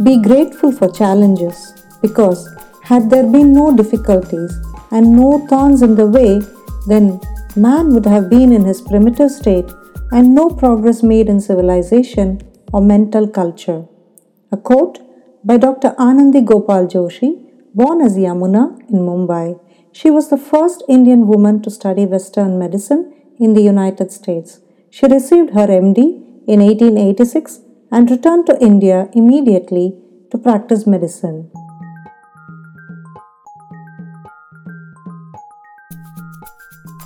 Be grateful for challenges because had there been no difficulties and no thorns in the way, then man would have been in his primitive state and no progress made in civilization or mental culture. A quote by Dr. Anandi Gopal Joshi, born as Yamuna in Mumbai. She was the first Indian woman to study Western medicine in the United States. She received her MD in 1886 and returned to India immediately to practice medicine.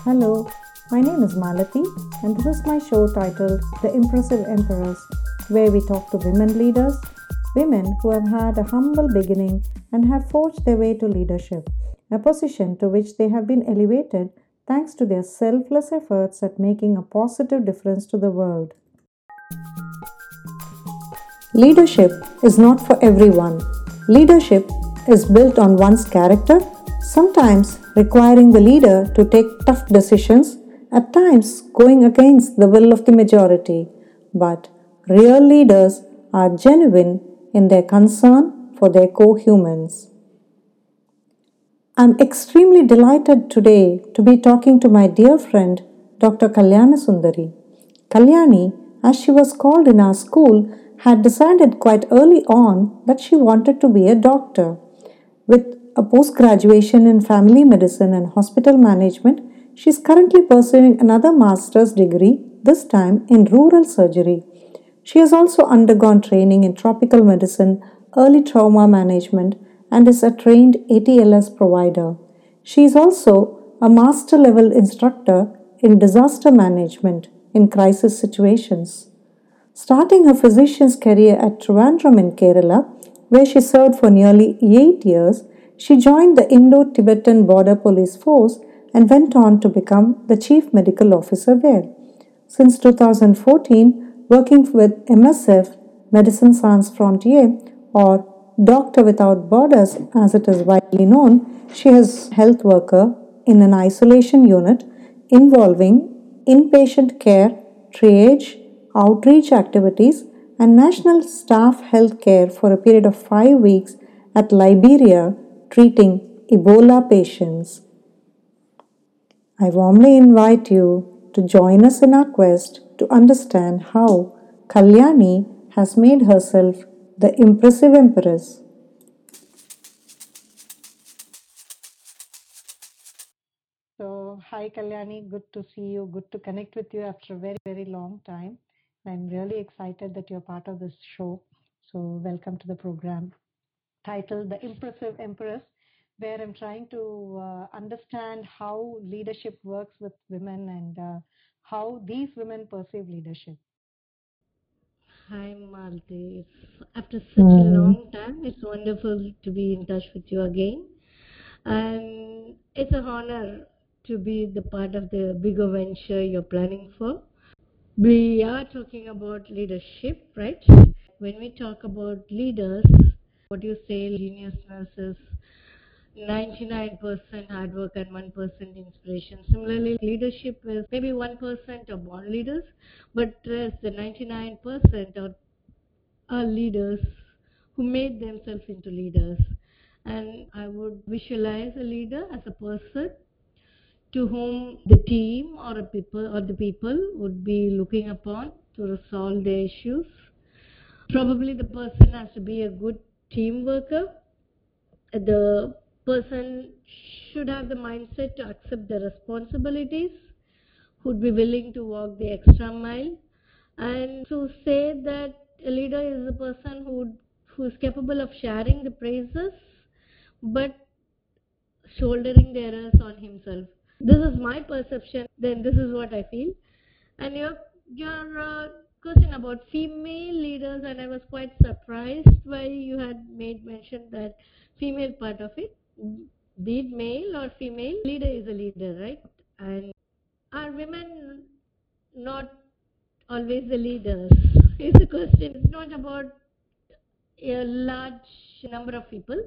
Hello, my name is Malati, and this is my show titled The Impressive Empress, where we talk to women leaders, women who have had a humble beginning and have forged their way to leadership, a position to which they have been elevated thanks to their selfless efforts at making a positive difference to the world. Leadership is not for everyone. Leadership is built on one's character, sometimes requiring the leader to take tough decisions, at times going against the will of the majority. But real leaders are genuine in their concern for their co humans. I'm extremely delighted today to be talking to my dear friend Dr. Kalyanasundari. Kalyani, as she was called in our school, had decided quite early on that she wanted to be a doctor. With a post graduation in family medicine and hospital management, she is currently pursuing another master's degree, this time in rural surgery. She has also undergone training in tropical medicine, early trauma management, and is a trained ATLS provider. She is also a master level instructor in disaster management in crisis situations. Starting her physician's career at Trivandrum in Kerala, where she served for nearly eight years, she joined the Indo Tibetan Border Police Force and went on to become the Chief Medical Officer there. Since 2014, working with MSF, Medicine Sans Frontier, or Doctor Without Borders as it is widely known, she is health worker in an isolation unit involving inpatient care, triage, outreach activities, and national staff health care for a period of five weeks at Liberia treating Ebola patients. I warmly invite you to join us in our quest to understand how Kalyani has made herself the impressive empress. So, hi Kalyani, good to see you, good to connect with you after a very, very long time. I'm really excited that you're part of this show. So, welcome to the program titled The Impressive Empress, where I'm trying to uh, understand how leadership works with women and uh, how these women perceive leadership. Hi, Malti. After such a long time. It's wonderful to be in touch with you again. And it's an honor to be the part of the bigger venture you're planning for. We are talking about leadership, right? When we talk about leaders, what do you say, genius versus 99% hard work and 1% inspiration. Similarly, leadership is maybe 1% are born leaders, but the 99% are, are leaders who made themselves into leaders. And I would visualize a leader as a person to whom the team or a people or the people would be looking upon to resolve their issues. Probably the person has to be a good team worker. The person should have the mindset to accept the responsibilities, would be willing to walk the extra mile, and to say that a leader is a person who who is capable of sharing the praises, but shouldering the errors on himself. This is my perception. Then this is what I feel. And your your uh, question about female leaders, and I was quite surprised why you had made mention that female part of it be it male or female, leader is a leader, right? And are women not always the leaders? Is the question. It's not about a large number of people.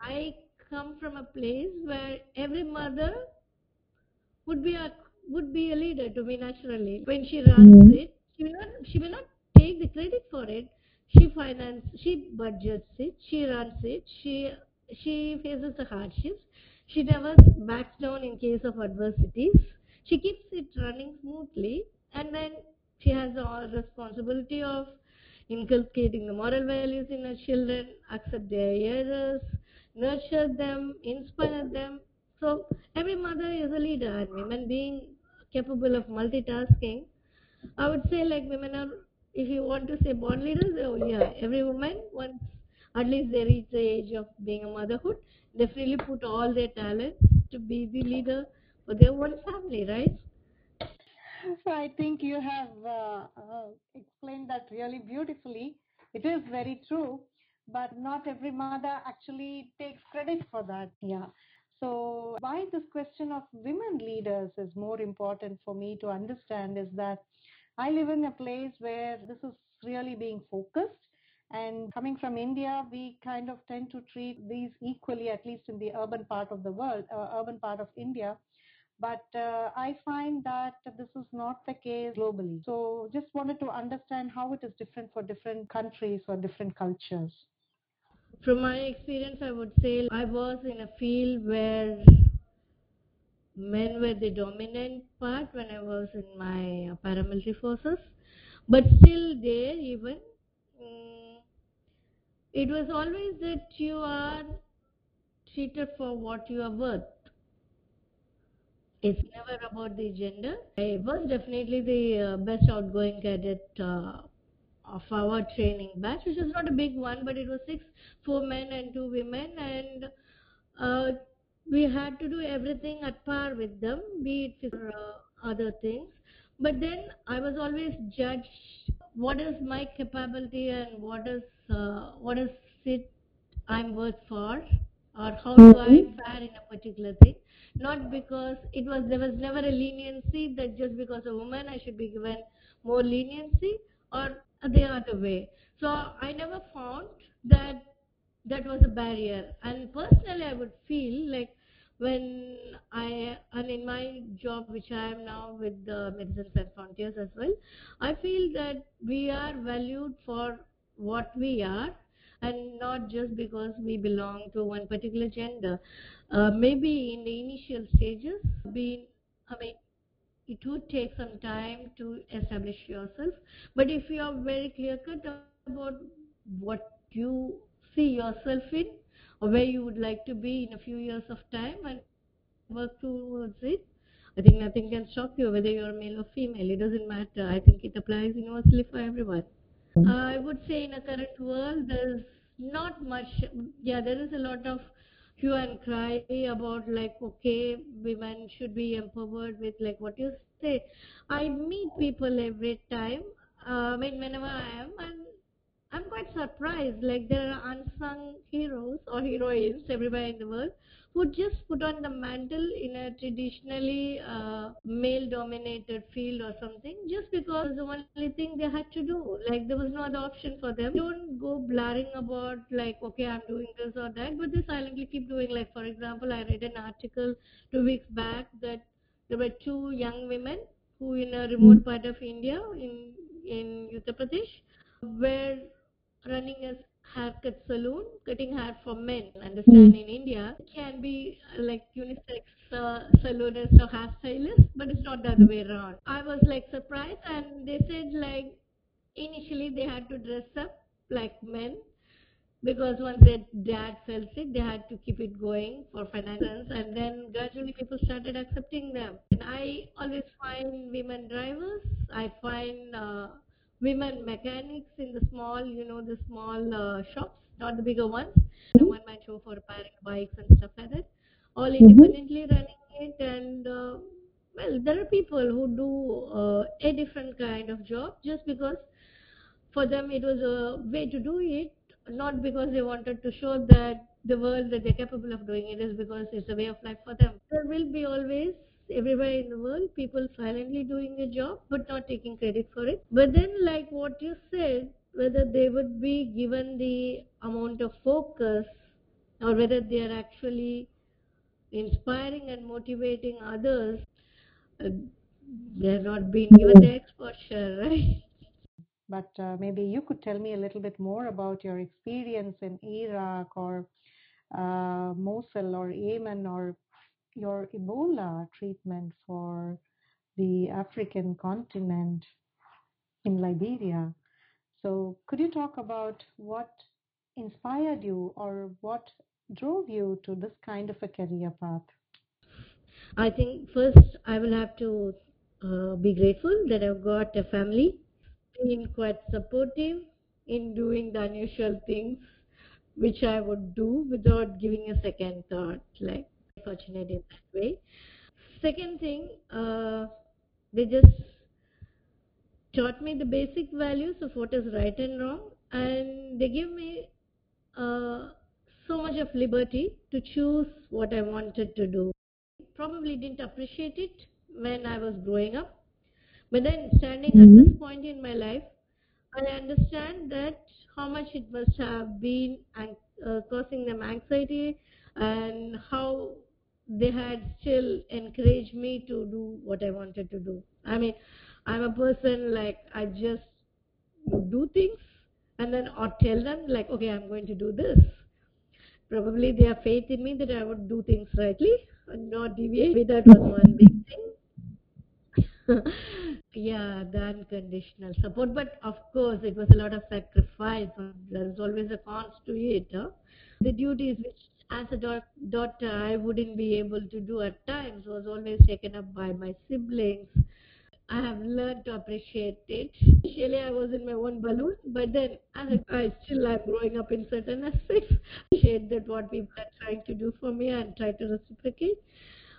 I come from a place where every mother would be a would be a leader to me naturally. When she runs Mhm. it, she will not she will not take the credit for it. she finance she budgets it she runs it she she faces the hardships she never backs down in case of adversities she keeps it running smoothly and then she has the all responsibility of inculcating the moral values in her children accept their errors nurture them inspire them so every mother is a leader and women being capable of multitasking I would say like women are, if you want to say born leaders, oh yeah, every woman once at least they reach the age of being a motherhood, definitely put all their talents to be the leader for their own family, right? So I think you have uh, uh, explained that really beautifully. It is very true, but not every mother actually takes credit for that. Yeah. So why this question of women leaders is more important for me to understand is that I live in a place where this is really being focused. And coming from India, we kind of tend to treat these equally, at least in the urban part of the world, uh, urban part of India. But uh, I find that this is not the case globally. So just wanted to understand how it is different for different countries or different cultures. From my experience, I would say I was in a field where men were the dominant part when I was in my paramilitary forces, but still there even mm, it was always that you are treated for what you are worth. It's never about the gender. I was definitely the uh, best outgoing cadet uh, of our training batch, which was not a big one, but it was six, four men and two women, and uh, we had to do everything at par with them, be it for uh, other things. But then I was always judged what is my capability and what is uh, what is it I'm worth for, or how do I fare in a particular thing. Not because it was there was never a leniency that just because a woman I should be given more leniency or the other way. So I never found that that was a barrier. And personally, I would feel like when I and in my job, which I am now with the Medicine Sans Frontiers as well, I feel that we are valued for what we are and not just because we belong to one particular gender. Uh, maybe in the initial stages, being I mean, it would take some time to establish yourself. But if you are very clear cut about what you see yourself in or where you would like to be in a few years of time and work towards it, I think nothing can stop you whether you're male or female. It doesn't matter. I think it applies universally for everyone. I would say in a current world, there's not much. Yeah, there is a lot of hue and cry about like, okay, women should be empowered with like what you say. I meet people every time. Uh, I mean, whenever I am, and I'm quite surprised. Like there are unsung heroes or heroines everywhere in the world who just put on the mantle in a traditionally uh, male-dominated field or something, just because the only thing they had to do. Like there was no other option for them. Don't go blaring about like, okay, I'm doing this or that, but they silently keep doing. Like for example, I read an article two weeks back that there were two young women who in a remote part of India in in Uttar Pradesh were running a haircut salon, cutting hair for men. Understand in India it can be uh, like unisex uh, salonist or hairstylist, but it's not the other way around. I was like surprised, and they said like initially they had to dress up like men because once their dad fell sick, they had to keep it going for finances, and then gradually people started accepting them. And I always find women drivers. I find uh, women mechanics in the small, you know, the small uh, shops, not the bigger ones. The one man show for repairing bikes and stuff like that. All independently running it, and uh, well, there are people who do uh, a different kind of job just because for them it was a way to do it, not because they wanted to show that the world that they're capable of doing it is because it's a way of life for them. There will be always everywhere in the world people silently doing a job but not taking credit for it. But then like what you said whether they would be given the amount of focus or whether they are actually inspiring and motivating others uh, they're not being given the exposure right? But uh, maybe you could tell me a little bit more about your experience in Iraq or uh, Mosul or Yemen or your Ebola treatment for the African continent in Liberia. So, could you talk about what inspired you or what drove you to this kind of a career path? I think first I will have to uh, be grateful that I've got a family, being quite supportive in doing the unusual things which I would do without giving a second thought. Like fortunate in that way. Second thing, uh, they just taught me the basic values of what is right and wrong, and they give me uh, so much of liberty to choose what I wanted to do. Probably didn't appreciate it when I was growing up, but then standing at this point in my life, I understand that how much it must have been and uh, causing them anxiety and how they had still encouraged me to do what I wanted to do. I mean, I'm a person like I just do things and then or tell them like, okay, I'm going to do this. Probably they have faith in me that I would do things rightly and not deviate. That was one big thing. yeah, the unconditional support. But of course, it was a lot of sacrifice. There's always a cost to it. Huh? The duties which, as a daughter, I wouldn't be able to do at times was always taken up by my siblings. I have learned to appreciate it. Initially, I was in my own balloon, but then as I, I still am growing up in certain aspects. Appreciate that what people are trying to do for me and try to reciprocate.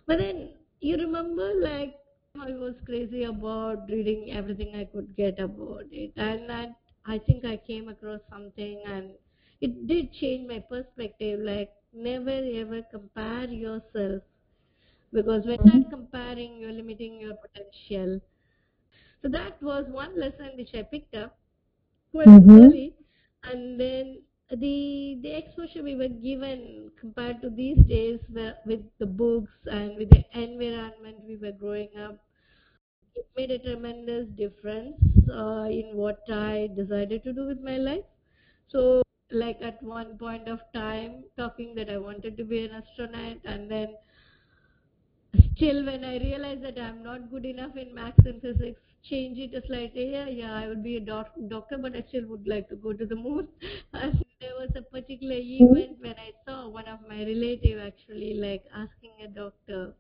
But then you remember, like I was crazy about reading everything I could get about it, and I, I think I came across something, and it did change my perspective. Like never ever compare yourself because when you're comparing, you're limiting your potential. So that was one lesson which I picked up quite Mhm. early, and then the the exposure we were given compared to these days with the books and with the environment we were growing up it made a tremendous difference uh, in what I decided to do with my life. So, like at one point of time, talking that I wanted to be an astronaut, and then still when I realized that I'm not good enough in maths and physics, change it slightly. Yeah, yeah, I would be a doc- doctor, but I still would like to go to the moon. And there was a particular event when I saw one of my relative actually like asking a doctor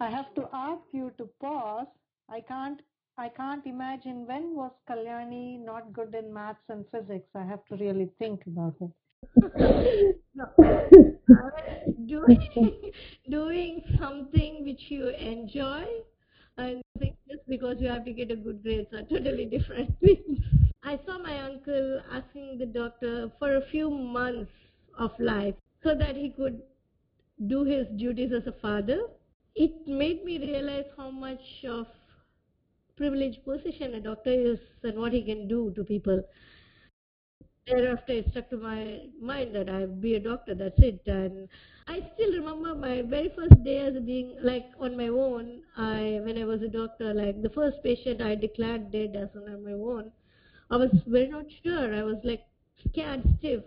I have to ask you to pause. I can't I can't imagine when was Kalyani not good in maths and physics. I have to really think about it. doing doing something which you enjoy and think just because you have to get a good grades are totally different things. I saw my uncle asking the doctor for a few months of life so that he could do his duties as a father. It made me realize how much of privileged position a doctor is and what he can do to people thereafter it stuck to my mind that I'd be a doctor, that's it. And I still remember my very first day as being like on my own. I when I was a doctor, like the first patient I declared dead as on my own. I was very not sure. I was like scared stiff.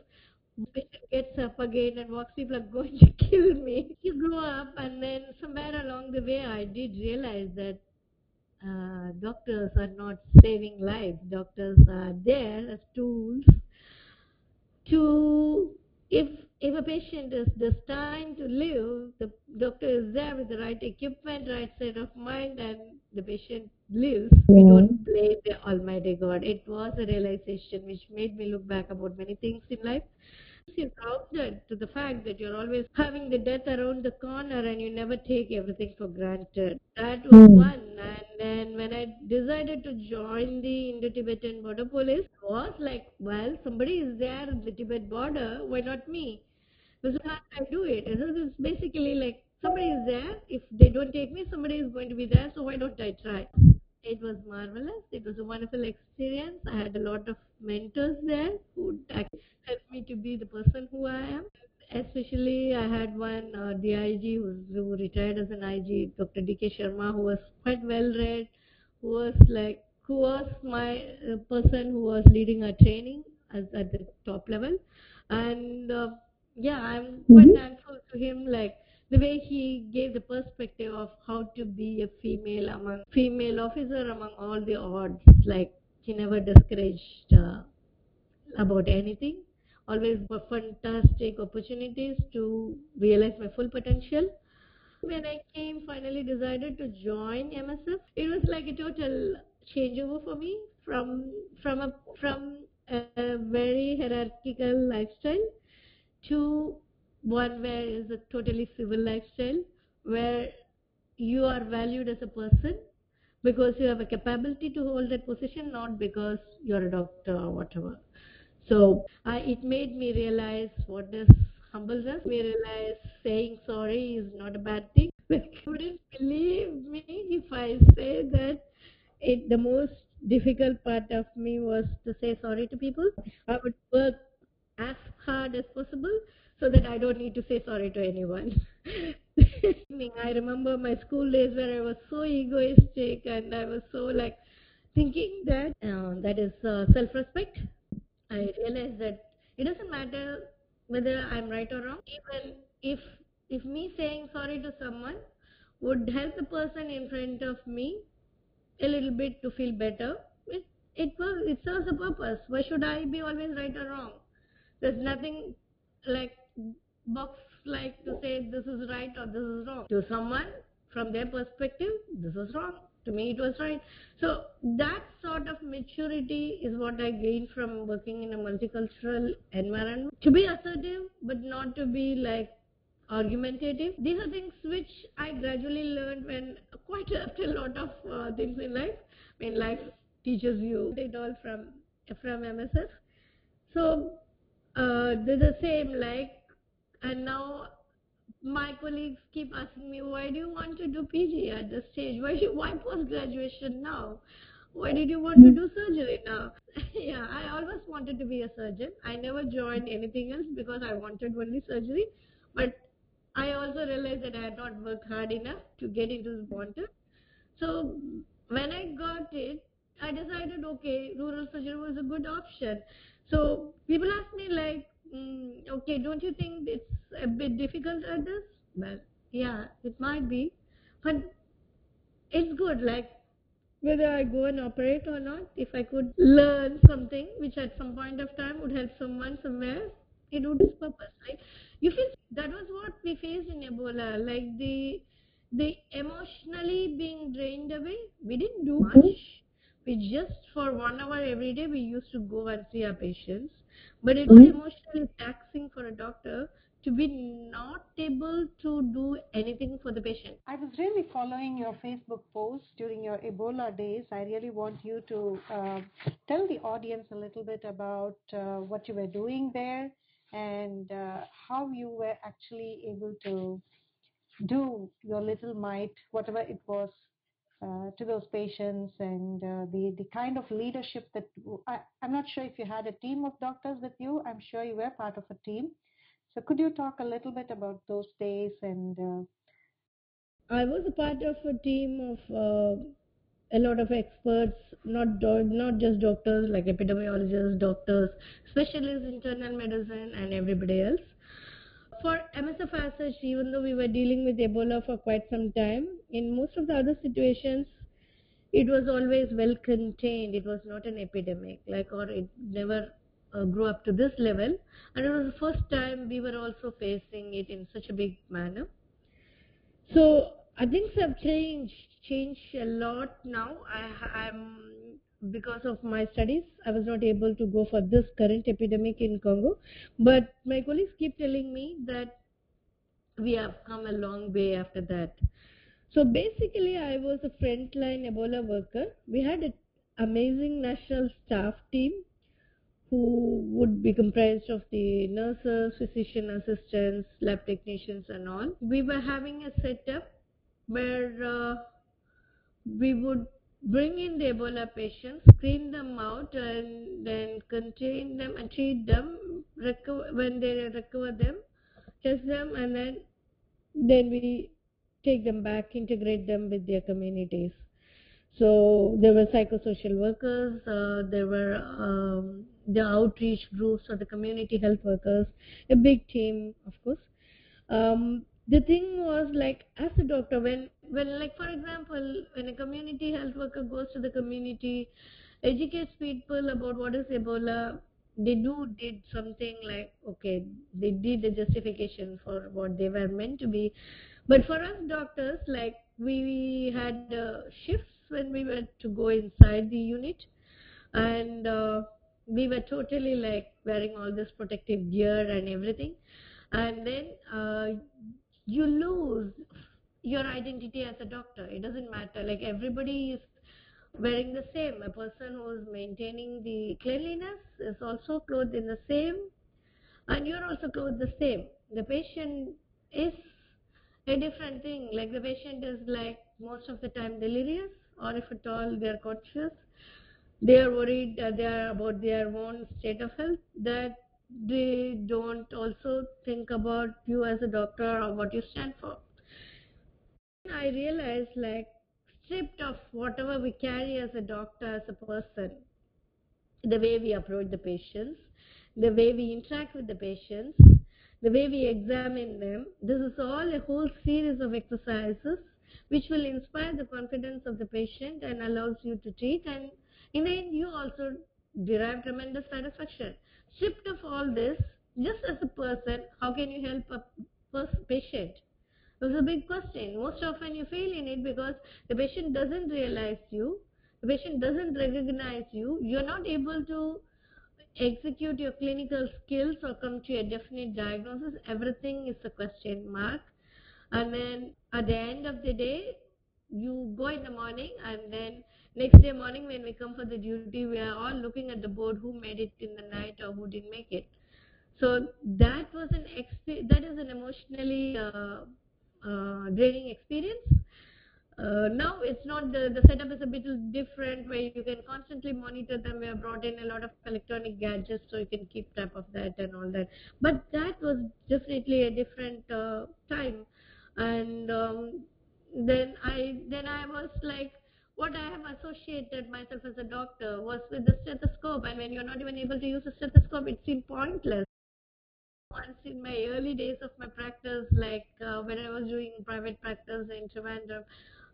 Patient gets up again and walks, people are going to kill me. You grow up and then somewhere along the way I did realize that uh, doctors are not saving lives. Doctors are there as tools to if if a patient is destined to live, the doctor is there with the right equipment, right state of mind, and the patient lives. We don't blame the Almighty God. It was a realization which made me look back about many things in life. You're grounded to the fact that you're always having the death around the corner and you never take everything for granted. That was hmm. one. And then when I decided to join the Indo-Tibetan border police, I was like, well, somebody is there at the Tibet border. Why not me? So how can I do it? And so it's basically like somebody is there. If they don't take me, somebody is going to be there. So why don't I try? It was marvelous. It was a wonderful experience. I had a lot of mentors there who helped me to be the person who I am. Especially, I had one uh, DIG who, who retired as an IG, Dr. D.K. Sharma, who was quite well read, who was like who was my uh, person who was leading our training as, at the top level. And uh, yeah, I'm quite Mhm. thankful to him, like the way he gave the perspective of how to be a female among female officer among all the odds. Like he never discouraged uh, about anything. Always were fantastic opportunities to realize my full potential. When I came, finally decided to join MSF, it was like a total changeover for me from from a from a very hierarchical lifestyle to one where is a totally civil lifestyle where you are valued as a person because you have a capability to hold that position, not because you're a doctor or whatever. So I, it made me realize what is humbleness. Me realize saying sorry is not a bad thing. You wouldn't believe me if I say that it the most difficult part of me was to say sorry to people. I would work as hard as possible so that I don't need to say sorry to anyone. I remember my school days where I was so egoistic and I was so like thinking that uh, that is uh, self-respect. I realized that it doesn't matter whether I'm right or wrong. Even if if me saying sorry to someone would help the person in front of me a little bit to feel better, it it was it serves a purpose. Why should I be always right or wrong? There's nothing like box like to say this is right or this is wrong. To someone, from their perspective, this is wrong. To me, it was right. So that sort of maturity is what I gained from working in a multicultural environment. To be assertive, but not to be like argumentative. These are things which I gradually learned when quite after a lot of uh, things in life. I mean, life teaches you it all from from MSF. So uh, they're the same like and now my colleagues keep asking me why do you want to do pg at this stage? Why why post graduation now? Why did you want to do surgery now? Yeah i always wanted to be a surgeon. I never joined anything else because i wanted only surgery. But i also realized that i had not worked hard enough to get into the wanted so when I got it, I decided okay, rural surgery was a good option. So people ask me like, mm, okay, don't you think it's a bit difficult at this? Well, yeah, it might be, but it's good. Like whether I go and operate or not, if I could learn something which at some point of time would help someone somewhere, it would its purpose, right? You feel that was what we faced in Ebola, like the the emotionally being drained away. We didn't do much. We just for one hour every day we used to go and see our patients, but it was emotionally taxing for a doctor to be not able to do anything for the patient. I was really following your Facebook post during your Ebola days. I really want you to uh, tell the audience a little bit about uh, what you were doing there and uh, how you were actually able to do your little mite, whatever it was, uh, to those patients and uh, the the kind of leadership that I, I'm not sure if you had a team of doctors with you. I'm sure you were part of a team. So could you talk a little bit about those days and uh, I was a part of a team of uh, a lot of experts, not do- not just doctors like epidemiologists, doctors, specialists, internal medicine, and everybody else. For MSF such, even though we were dealing with Ebola for quite some time, in most of the other situations, it was always well contained. It was not an epidemic, like or it never uh, grew up to this level. And it was the first time we were also facing it in such a big manner. So things have changed, changed a lot now. I, I'm because of my studies, I was not able to go for this current epidemic in Congo. But my colleagues keep telling me that we have come a long way after that. So basically, I was a frontline Ebola worker. We had an amazing national staff team who would be comprised of the nurses, physician assistants, lab technicians, and all. We were having a setup where uh, we would bring in the Ebola patients, screen them out, and then contain them and treat them. Recover, when they recover them, test them, and then then we take them back, integrate them with their communities. So there were psychosocial workers, uh, there were um, the outreach groups or the community health workers, a big team, of course. Um, the thing was like, as a doctor, when, when like for example, when a community health worker goes to the community, educates people about what is Ebola, they do did something like okay, they did the justification for what they were meant to be, but for us doctors, like we had uh, shifts when we were to go inside the unit, and uh, we were totally like wearing all this protective gear and everything, and then uh, you lose your identity as a doctor. It doesn't matter. Like everybody is wearing the same. A person who is maintaining the cleanliness is also clothed in the same, and you're also clothed the same. The patient is a different thing. Like the patient is like most of the time delirious, or if at all they are conscious, they are worried uh, they are about their own state of health. That they don't also think about you as a doctor or what you stand for. I realized like stripped of whatever we carry as a doctor, as a person, the way we approach the patients, the way we interact with the patients, the way we examine them. This is all a whole series of exercises which will inspire the confidence of the patient and allows you to treat and in the end you also derive tremendous satisfaction. Stripped of all this, just as a person, how can you help a patient? It's a big question. Most often you fail in it because the patient doesn't realize you, the patient doesn't recognize you, you're not able to execute your clinical skills or come to a definite diagnosis. Everything is a question mark. And then at the end of the day, you go in the morning and then next day morning when we come for the duty, we are all looking at the board who made it in the night or who didn't make it. So that was an exp- that is an emotionally uh, uh, draining experience. Uh, now it's not the, the setup is a bit different where you can constantly monitor them. We have brought in a lot of electronic gadgets so you can keep track of that and all that. But that was definitely a different uh, time. And um, then I then I was like, what I have associated myself as a doctor was with the stethoscope. And when you're not even able to use a stethoscope, it seemed pointless once in my early days of my practice, like uh, when I was doing private practice in Trivandrum,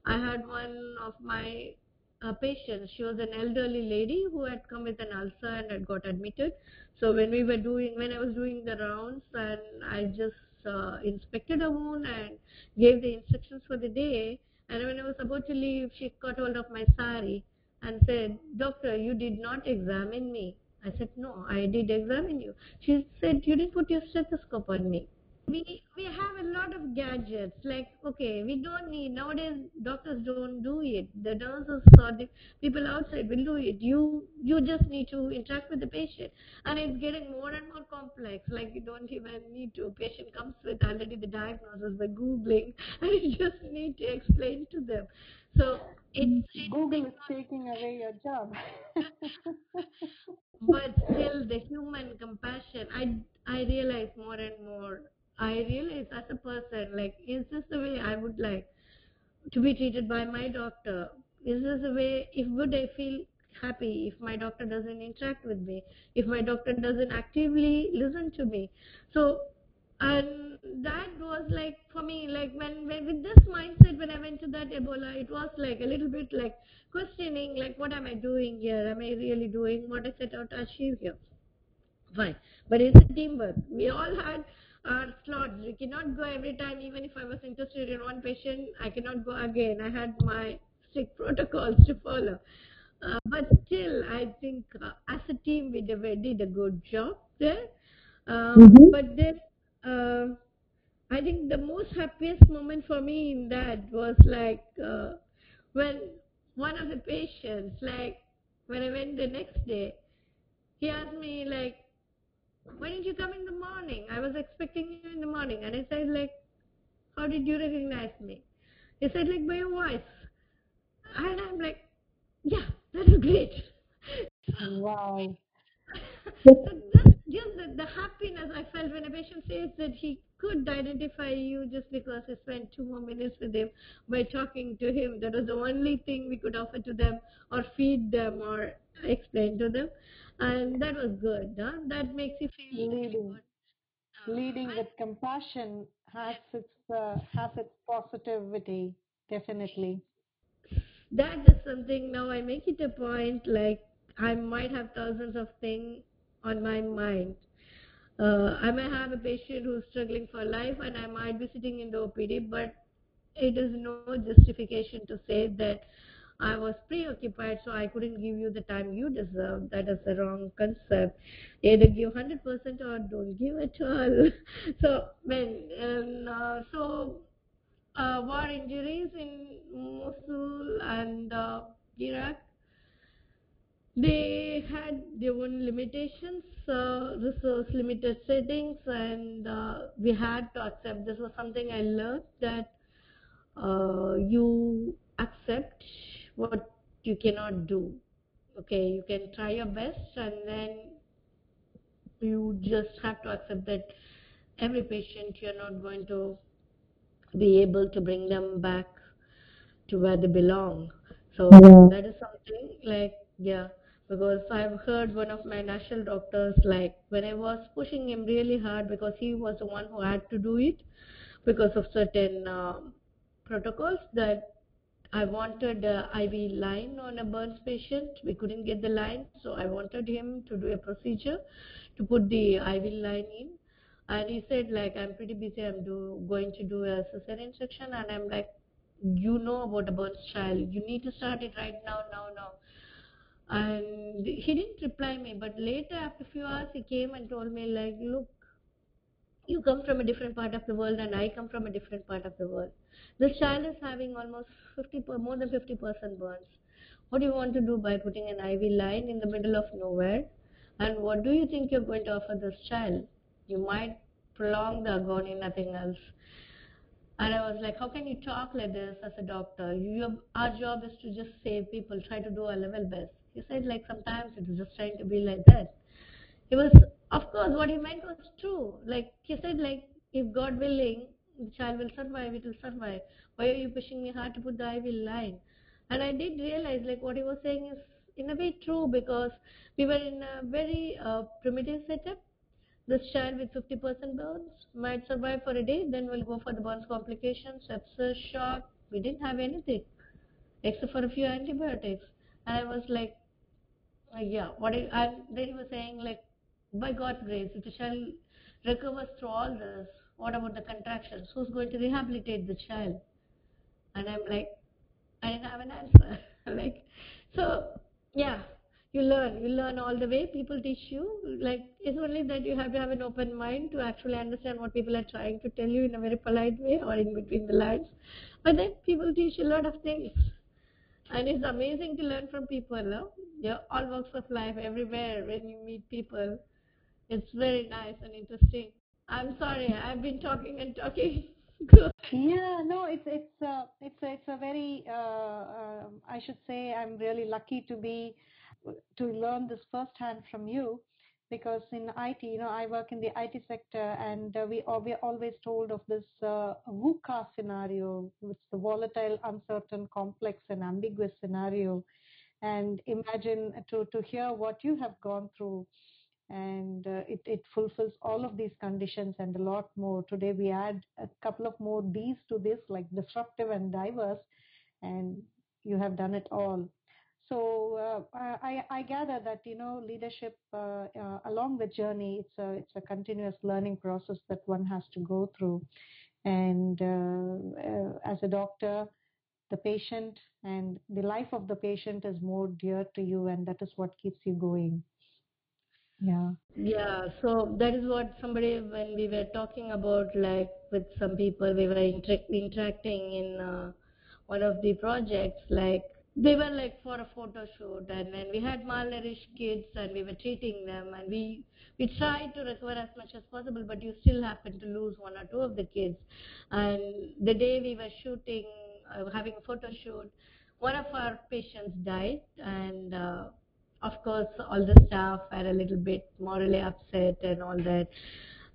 I had one of my uh, patients. She was an elderly lady who had come with an ulcer and had got admitted. So when we were doing, when I was doing the rounds, and I just uh, inspected her wound and gave the instructions for the day. And when I was about to leave, she caught hold of my sari and said, "Doctor, you did not examine me." I said, No, I did examine you. She said, You didn't put your stethoscope on me. We we have a lot of gadgets. Like, okay, we don't need nowadays doctors don't do it. The nurses or the people outside will do it. You you just need to interact with the patient. And it's getting more and more complex. Like you don't even need to. a Patient comes with already the diagnosis by Googling and you just need to explain to them. So it's, it's Google is taking away your job. but still the human compassion i i realize more and more i realize as a person like is this the way i would like to be treated by my doctor? Is this the way if would i feel happy if my doctor doesn't interact with me if my doctor doesn't actively listen to me? So and that was like for me like when, when with this mindset when i went to that ebola it was like a little bit like questioning like what am i doing here? Am i really doing what i set out to achieve here? Fine. But it's a teamwork. We all had our slots we cannot go every time even if i was interested in one patient i cannot go again. I had my strict protocols to follow. Uh, but still i think uh, as a team we did, we did a good job there. Um, Mhm. but then uh, I think the most happiest moment for me in that was like uh, when one of the patients, like when I went the next day, he asked me like, "Why didn't you come in the morning? I was expecting you in the morning." And I said like, "How did you recognize me?" He said like by your voice, and I'm like, "Yeah, that is great." wow. so this just the, the happiness I felt when a patient says that he could identify you just because he spent two more minutes with him by talking to him. That was the only thing we could offer to them or feed them or explain to them. And that was good. Huh? That makes you feel really Leading. good. Uh, Leading I- with compassion has its uh, has its positivity, definitely. that is something now I make it a point like I might have thousands of things on my mind. Uh, I may have a patient who's struggling for life and I might be sitting in the OPD, but it is no justification to say that I was preoccupied so I couldn't give you the time you deserve. That is the wrong concept. Either give 100% or don't give at all. so, when, um, uh, so uh, war injuries in Mosul and uh, Iraq. They had their own limitations, uh, resource limited settings, and uh, we had to accept. This was something I learned that uh, you accept what you cannot do. Okay, you can try your best, and then you just have to accept that every patient you're not going to be able to bring them back to where they belong. So Yeah. that is something like yeah, because I've heard one of my national doctors like when I was pushing him really hard because he was the one who had to do it because of certain um protocols that I wanted uh, a IV line on a burns patient. We couldn't get the line, so I wanted him to do a procedure to put the IV line in. And he said, like, I'm pretty busy. I'm do, going to do a cesarean section. And I'm like, you know about a burns child. You need to start it right now, now, now. And he didn't reply me. But later, after a few hours, he came and told me, like, look, you come from a different part of the world and I come from a different part of the world. This child is having almost 50 per, more than 50% burns. What do you want to do by putting an IV line in the middle of nowhere? And what do you think you're going to offer this child? You might prolong the agony, nothing else. And I was like, how can you talk like this as a doctor? You, our job is to just save people, try to do our level best. He said, like, sometimes it is just trying to be like that. He was, of course, what he meant was true. Like, he said, like, if God willing, the child will survive, it will survive. Why are you pushing me hard to put the IV line? And I did realize, like, what he was saying is in a way true because we were in a very uh, primitive setup. This child with 50% burns might survive for a day, then we'll go for the burns complications, sepsis, shock. We didn't have anything except for a few antibiotics. And I was like, uh, yeah, what I, and then he was saying, like, by God's grace, the child recovers through all this, what about the contractions? Who's going to rehabilitate the child? And I'm like, I didn't have an answer. like, so yeah, you learn. You learn all the way. People teach you. Like, it's only that you have to have an open mind to actually understand what people are trying to tell you in a very polite way or in between the lines. But then people teach you a lot of things. And it's amazing to learn from people, no? Yeah, all walks of life, everywhere, when you meet people. It's very nice and interesting. I'm sorry, I've been talking and talking. Yeah, no, it's it's uh, it's it's a very uh, um I should say I'm really lucky to be to learn this firsthand from you because in IT, you know, I work in the IT sector and uh, we are, we're always told of this uh, VUCA scenario, which is the volatile, uncertain, complex, and ambiguous scenario. And imagine to to hear what you have gone through and uh, it, it fulfills all of these conditions and a lot more. Today we add a couple of more D's to this, like disruptive and diverse, and you have done it all. So uh, I, I gather that you know leadership uh, uh, along the journey it's a it's a continuous learning process that one has to go through, and uh, uh, as a doctor, the patient and the life of the patient is more dear to you, and that is what keeps you going. Yeah. Yeah, so that is what somebody, when we were talking about, like with some people, we were inter- interacting in uh, one of the projects, like they were like for a photo shoot, and then we had malnourished kids, and we were treating them, and we we tried to recover as much as possible, but you still happen to lose one or two of the kids. And the day we were shooting, uh, having a photo shoot, one of our patients died, and uh, of course, all the staff were a little bit morally upset and all that.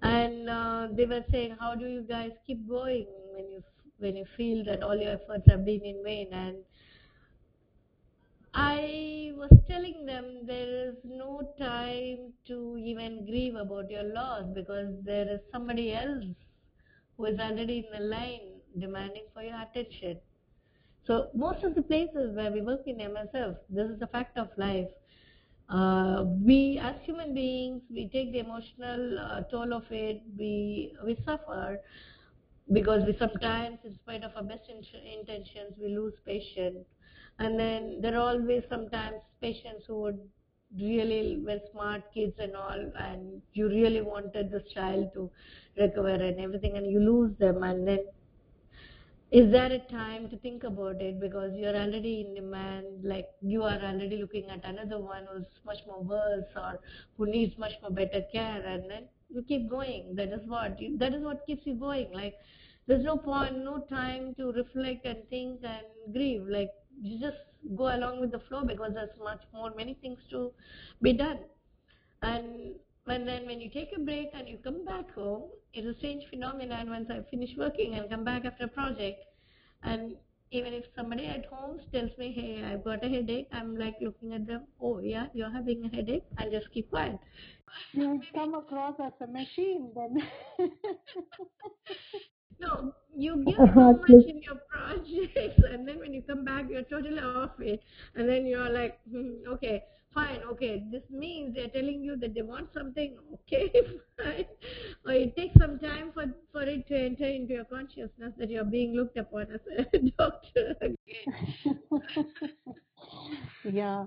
And uh, they were saying, "How do you guys keep going when you when you feel that all your efforts have been in vain?" And I was telling them there is no time to even grieve about your loss because there is somebody else who is already in the line demanding for your attention. So most of the places where we work in MSF, this is a fact of life. Uh, we as human beings, we take the emotional uh, toll of it. We we suffer because we sometimes, in spite of our best in- intentions, we lose patience. And then there are always sometimes patients who would really were smart kids and all, and you really wanted this child to recover and everything, and you lose them, and then is there a time to think about it? Because you're already in demand like you are already looking at another one who's much more worse or who needs much more better care and then you keep going. That is what you, that is what keeps you going. Like there's no point no time to reflect and think and grieve. Like you just go along with the flow because there's much more many things to be done. And and then when you take a break and you come back home, it's a strange phenomenon once I finish working and come back after a project. And even if somebody at home tells me, hey, I've got a headache, I'm like looking at them, oh, yeah, you're having a headache, I'll just keep quiet. You come across as a machine then. No, you give so much in your projects, and then when you come back, you're totally off it, and then you're like, hmm, okay, fine, okay, this means they're telling you that they want something, okay, fine, or it takes some time for for it to enter into your consciousness that you're being looked upon as a doctor yeah.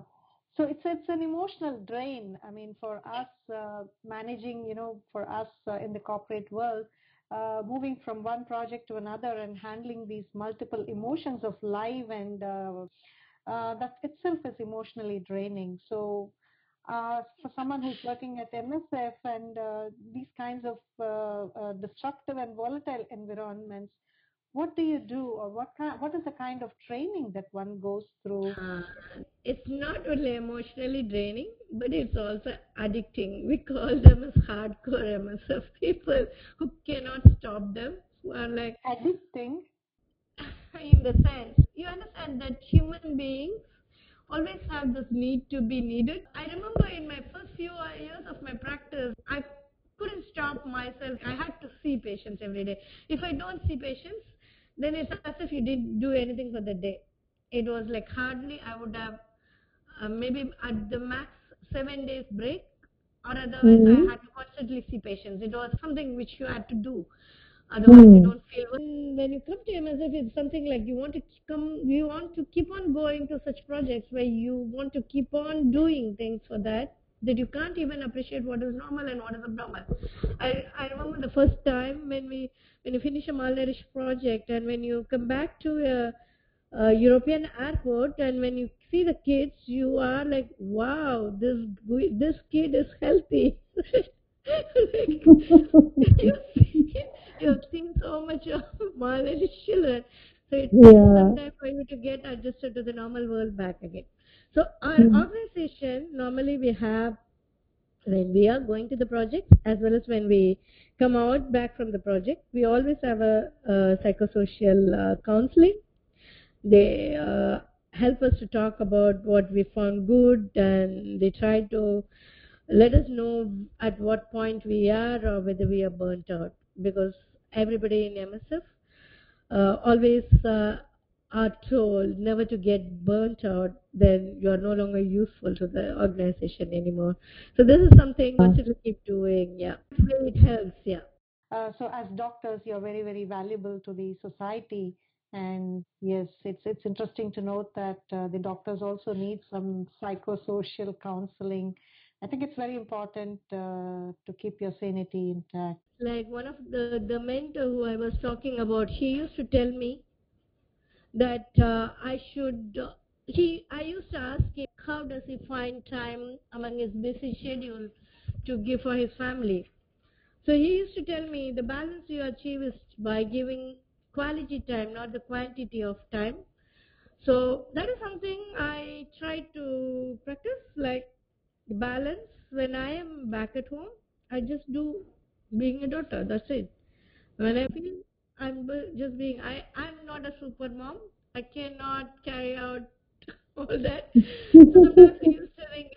So it's it's an emotional drain. I mean, for us uh, managing, you know, for us uh, in the corporate world, uh, moving from one project to another and handling these multiple emotions of life and uh, that itself is emotionally draining. So, uh, for someone who's working at MSF and uh, these kinds of uh, uh, destructive and volatile environments, what do you do, or what kind, what is the kind of training that one goes through? Uh, it's not only emotionally draining, but it's also addicting. We call them as hardcore MSF people who cannot stop them, who are like Addicting. In the sense you understand that human beings always have this need to be needed. I remember in my first few years of my practice, I couldn't stop myself. I had to see patients every day. If I don't see patients, then it's as if you didn't do anything for the day. It was like hardly I would have uh, maybe at the max seven days break, or otherwise Mhm. I had to constantly see patients. It was something which you had to do. Otherwise, you Mm. don't feel. When when you come to MSF, it's something like you want to come, you want to keep on going to such projects where you want to keep on doing things for that that you can't even appreciate what is normal and what is abnormal. I I remember the first time when we when you finish a malnourished project and when you come back to a, a European airport and when you see the kids, you are like, wow, this this kid is healthy. like, you've seen, you've seen so much of malnourished children. So it takes Yeah. time for you to get adjusted to the normal world back again. So our Mhm. organization normally we have when we are going to the project as well as when we come out back from the project, we always have a, a psychosocial uh, counseling. They uh, help us to talk about what we found good and they try to let us know at what point we are or whether we are burnt out because everybody in MSF always uh, are told never to get burnt out, then you are no longer useful to the organization anymore. So this is something we to keep doing. Yeah, it helps. Yeah. Uh, so as doctors, you're very, very valuable to the society. And yes, it's it's interesting to note that uh, the doctors also need some psychosocial counseling. I think it's very important uh, to keep your sanity intact. Like one of the the mentor who I was talking about, he used to tell me that uh, I should. Uh, I used to ask him how does he find time among his busy schedule to give for his family. So he used to tell me the balance you achieve is by giving quality time, not the quantity of time. So that is something I try to practice. Like balance when I am back at home. I just do being a daughter. That's it. When I feel I'm just being, I I'm not a super mom. I cannot carry out all that. So to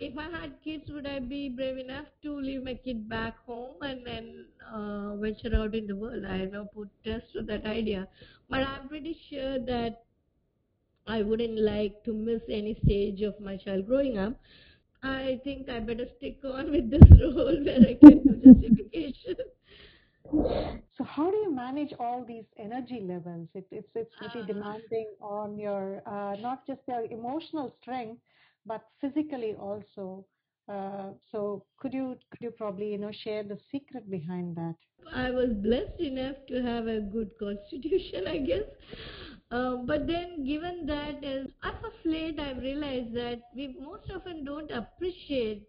if I had kids, would I be brave enough to leave my kid back home and then uh, venture out in the world? I have no put test to that idea, but I'm pretty sure that I wouldn't like to miss any stage of my child growing up. I think I better stick on with this role where I can do justification. So how do you manage all these energy levels? It, it's it's pretty Ah. demanding on your uh, not just your emotional strength, but physically also. Uh, so could you could you probably you know share the secret behind that? I was blessed enough to have a good constitution, I guess. Um, but then, given that, as, as of late, I've realized that we most often don't appreciate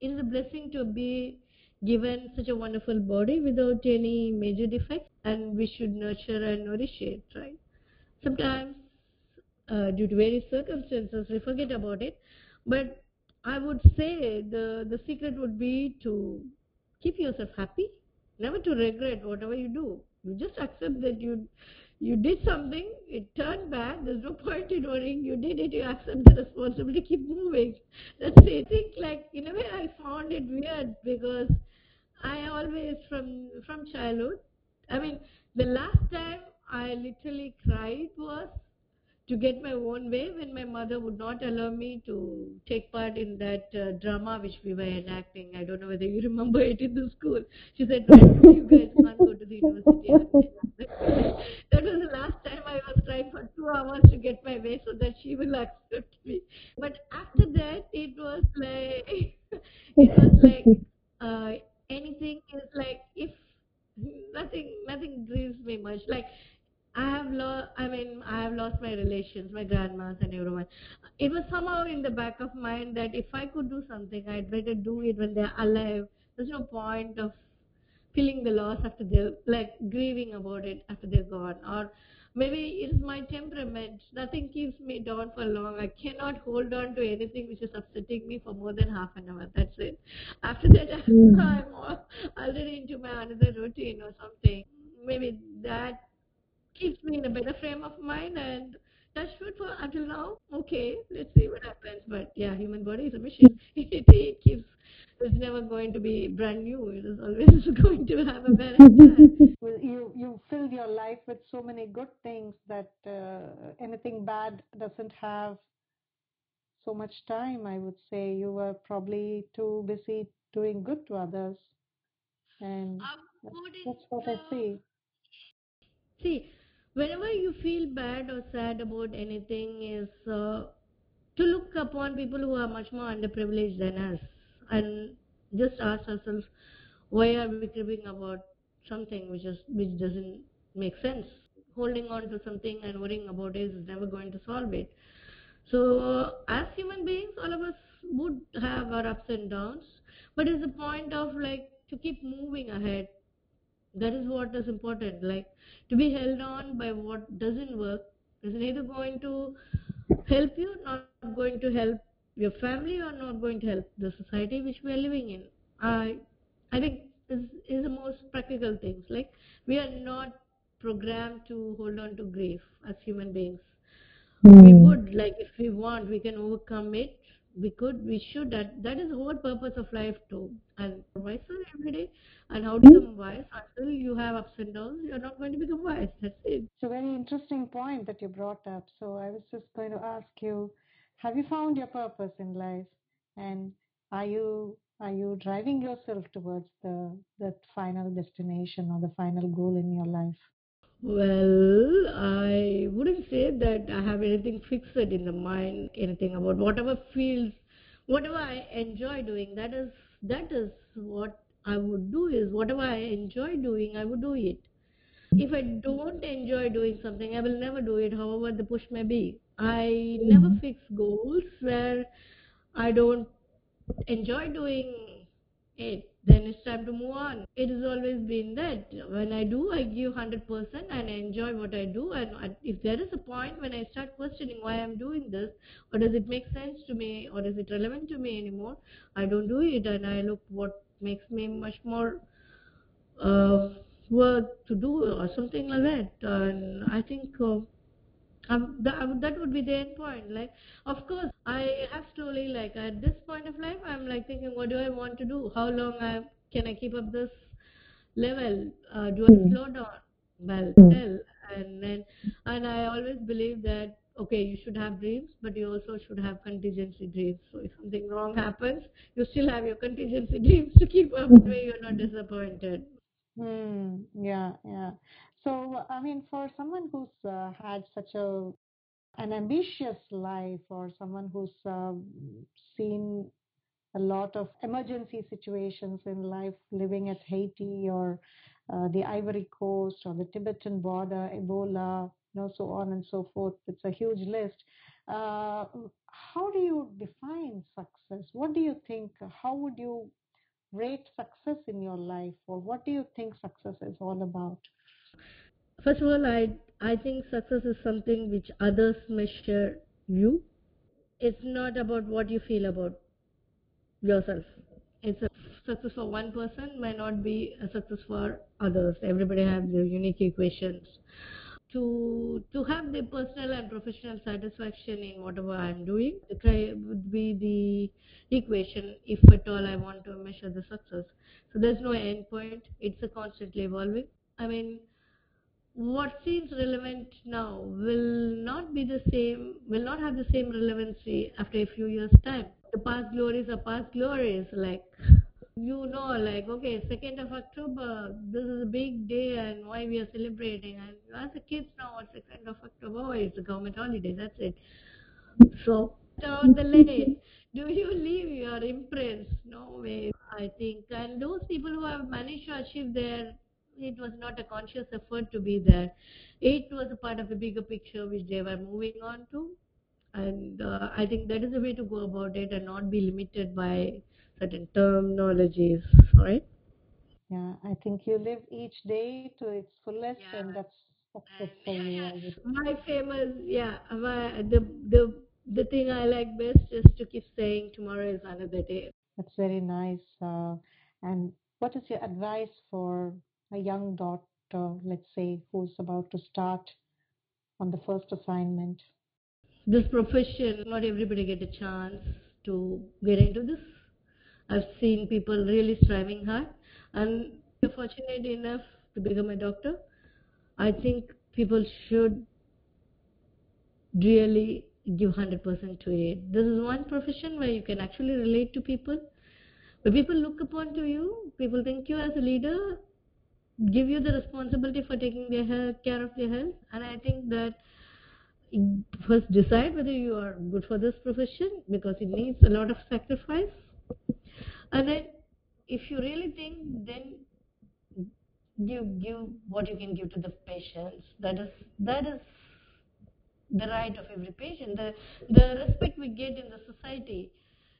it is a blessing to be given such a wonderful body without any major defects, and we should nurture and nourish it, right? Sometimes, uh, due to various circumstances, we forget about it. But I would say the the secret would be to keep yourself happy, never to regret whatever you do. You just accept that you you did something, it turned bad. There's no point in worrying. You did it. You accept the responsibility. Keep moving. That's it. I think like in a way I found it weird because I always from from childhood. I mean, the last time I literally cried was to get my own way when my mother would not allow me to take part in that uh, drama which we were enacting. I don't know whether you remember it in the school. She said, "No, you guys can't go to the university. that was the last time I was trying for two hours to get my way so that she will accept me. But after that, it was like, it was like, uh, anything is like, if nothing, nothing grieves me much. Like, I have lost, I mean, I have lost my relations, my grandmas and everyone. It was somehow in the back of mind that if I could do something, I'd better do it when they're alive. There's no point of feeling the loss after they're, like, grieving about it after they're gone. Or maybe it's my temperament. Nothing keeps me down for long. I cannot hold on to anything which is upsetting me for more than half an hour. That's it. After that, I'm hmm. all- already into my another routine or something. Maybe that keeps me in a better frame of mind and touch wood for until now. Okay, let's see what happens. But yeah, human body is a machine. it, it keeps it's never going to be brand new. It is always going to have a wear and tear. Well, you you filled your life with so many good things that uh, anything bad doesn't have so much time. I would say you were probably too busy doing good to others, and that's, that's what I see. See, whenever you feel bad or sad about anything, is uh, to look upon people who are much more underprivileged than us and just ask ourselves, why are we cribbing about something which is which doesn't make sense? Holding on to something and worrying about it is never going to solve it. So, uh, as human beings, all of us would have our ups and downs, but it's the point of like to keep moving ahead that is what is important. Like to be held on by what doesn't work is neither going to help you not going to help your family or not going to help the society which we are living in. I i think is is the most practical things. Like we are not programmed to hold on to grief as human beings. We hmm. would like if we want we can overcome it we could we should that that is the whole purpose of life too. And wiser every day? And how to hmm. become wise? Until you have ups and downs you're not going to become wise that's it. It's a very interesting point that you brought up. So I was just going to ask you, have you found your purpose in life, and are you are you driving yourself towards the that final destination or the final goal in your life? well i wouldn't say that i have anything fixed in the mind anything about whatever feels whatever i enjoy doing that is that is what i would do is whatever i enjoy doing i would do it if I don't enjoy doing something, I will never do it, however the push may be. I never mm-hmm. fix goals where I don't enjoy doing it. Then it's time to move on. It has always been that when I do, I give 100% and I enjoy what I do. And if there is a point when I start questioning why I'm doing this, or does it make sense to me, or is it relevant to me anymore, I don't do it and I look what makes me much more uh, work to do or something like that. And I think. Uh, um, that, that would be the end point like of course i have slowly like at this point of life i'm like thinking what do i want to do how long I, can i keep up this level uh, do i Mm. slow down well Mm. tell and then and i always believe that okay you should have dreams but you also should have contingency dreams so if something wrong happens you still have your contingency dreams to keep up where you're not disappointed Hmm. Yeah, yeah. So, I mean, for someone who's uh, had such a an ambitious life, or someone who's um, seen a lot of emergency situations in life, living at Haiti or uh, the Ivory Coast or the Tibetan border, Ebola, you know, so on and so forth. It's a huge list. Uh, how do you define success? What do you think? How would you rate success in your life, or what do you think success is all about? First of all, I I think success is something which others measure you. It's not about what you feel about yourself. It's a success for one person may not be a success for others. Everybody has their unique equations. To to have the personal and professional satisfaction in whatever I'm doing, would be the equation if at all I want to measure the success. So there's no end point. It's a constantly evolving. I mean, what seems relevant now will not be the same, will not have the same relevancy after a few years' time. The past glories are past glories. Like, you know, like, okay, 2nd of October, this is a big day and why we are celebrating. And as a kids now, what's 2nd of October? Oh, it's a government holiday, that's it. So, on the lane, do you leave your imprints? No way, I think. And those people who have managed to achieve their, it was not a conscious effort to be there. It was a part of a bigger picture which they were moving on to. And uh, I think that is the way to go about it and not be limited by certain terminologies, right? Yeah, I think you live each day to its fullest, Yeah. and that's success for you. yeah. My famous, yeah, my, the, the, the thing I like best is to keep saying tomorrow is another day. That's very nice. Uh, and what is your advice for a young doctor, let's say, who's about to start on the first assignment? this profession, not everybody get a chance to get into this. I've seen people really striving hard, and you're fortunate enough to become a doctor. I think people should really give 100% to it. This is one profession where you can actually relate to people. Where people look upon to you, people think you as a leader, give you the responsibility for taking their health, care of their health, and I think that first decide whether you are good for this profession because it needs a lot of sacrifice. And then if you really think then you give what you can give to the patients. That is that is the right of every patient. The the respect we get in the society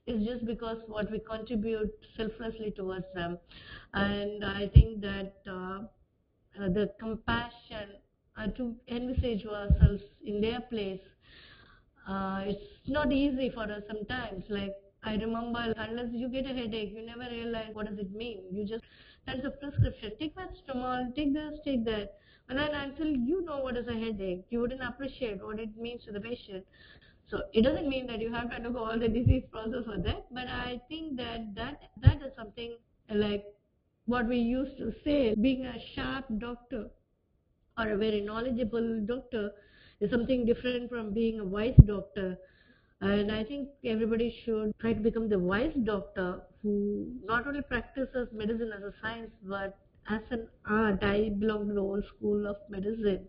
is just because what we contribute selflessly towards them and i think that uh, the compassion uh, to envisage ourselves in their place. Uh, it's not easy for us sometimes. Like I remember, unless you get a headache, you never realize what does it mean. You just that's a prescription. Take paracetamol, take this, take that. And then until you know what is a headache, you wouldn't appreciate what it means to the patient. So it doesn't mean that you have to undergo all the disease process for that, but I think that that that is something like what we used to say, being a sharp doctor or a very knowledgeable doctor is something different from being a wise doctor. And I think everybody should try to become the wise doctor who not only practices medicine as a science but as an art. I belong to the old school of medicine.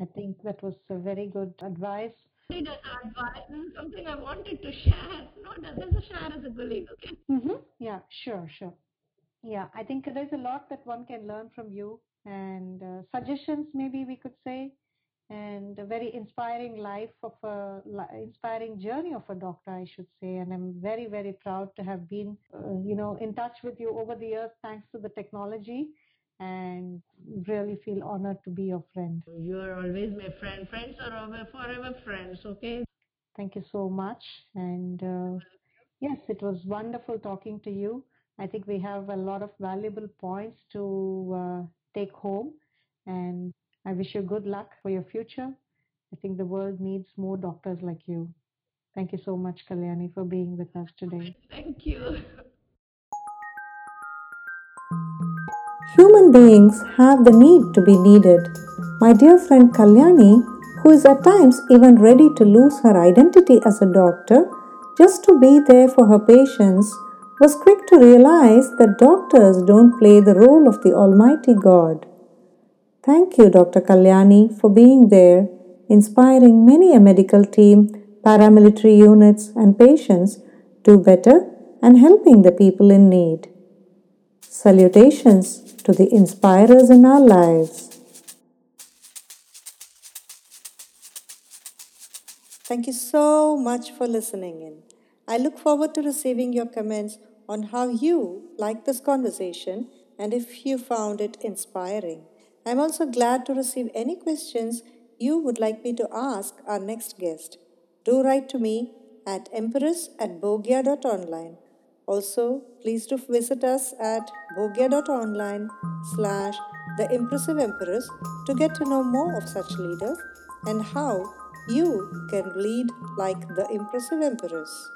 I think that was a very good advice. Need an advice. Is something I wanted to share, not share as a colleague. Okay. Mm-hmm. Yeah, sure, sure. Yeah, I think there's a lot that one can learn from you and uh, suggestions, maybe we could say. and a very inspiring life of a li- inspiring journey of a doctor, I should say. And I'm very, very proud to have been, uh, you know, in touch with you over the years thanks to the technology and really feel honored to be your friend. You are always my friend. Friends are forever friends, okay? Thank you so much. And uh, yes, it was wonderful talking to you. I think we have a lot of valuable points to uh, take home. And I wish you good luck for your future. I think the world needs more doctors like you. Thank you so much, Kalyani, for being with us today. Thank you. Human beings have the need to be needed. My dear friend Kalyani, who is at times even ready to lose her identity as a doctor just to be there for her patients, was quick to realize that doctors don't play the role of the Almighty God. Thank you, Dr. Kalyani, for being there, inspiring many a medical team, paramilitary units, and patients do better and helping the people in need. Salutations to the inspirers in our lives. Thank you so much for listening in. I look forward to receiving your comments on how you like this conversation and if you found it inspiring. I'm also glad to receive any questions you would like me to ask our next guest. Do write to me at empress at bogia.online. Also, please do visit us at bogia.online slash the impressive empress to get to know more of such leaders and how you can lead like the impressive empress.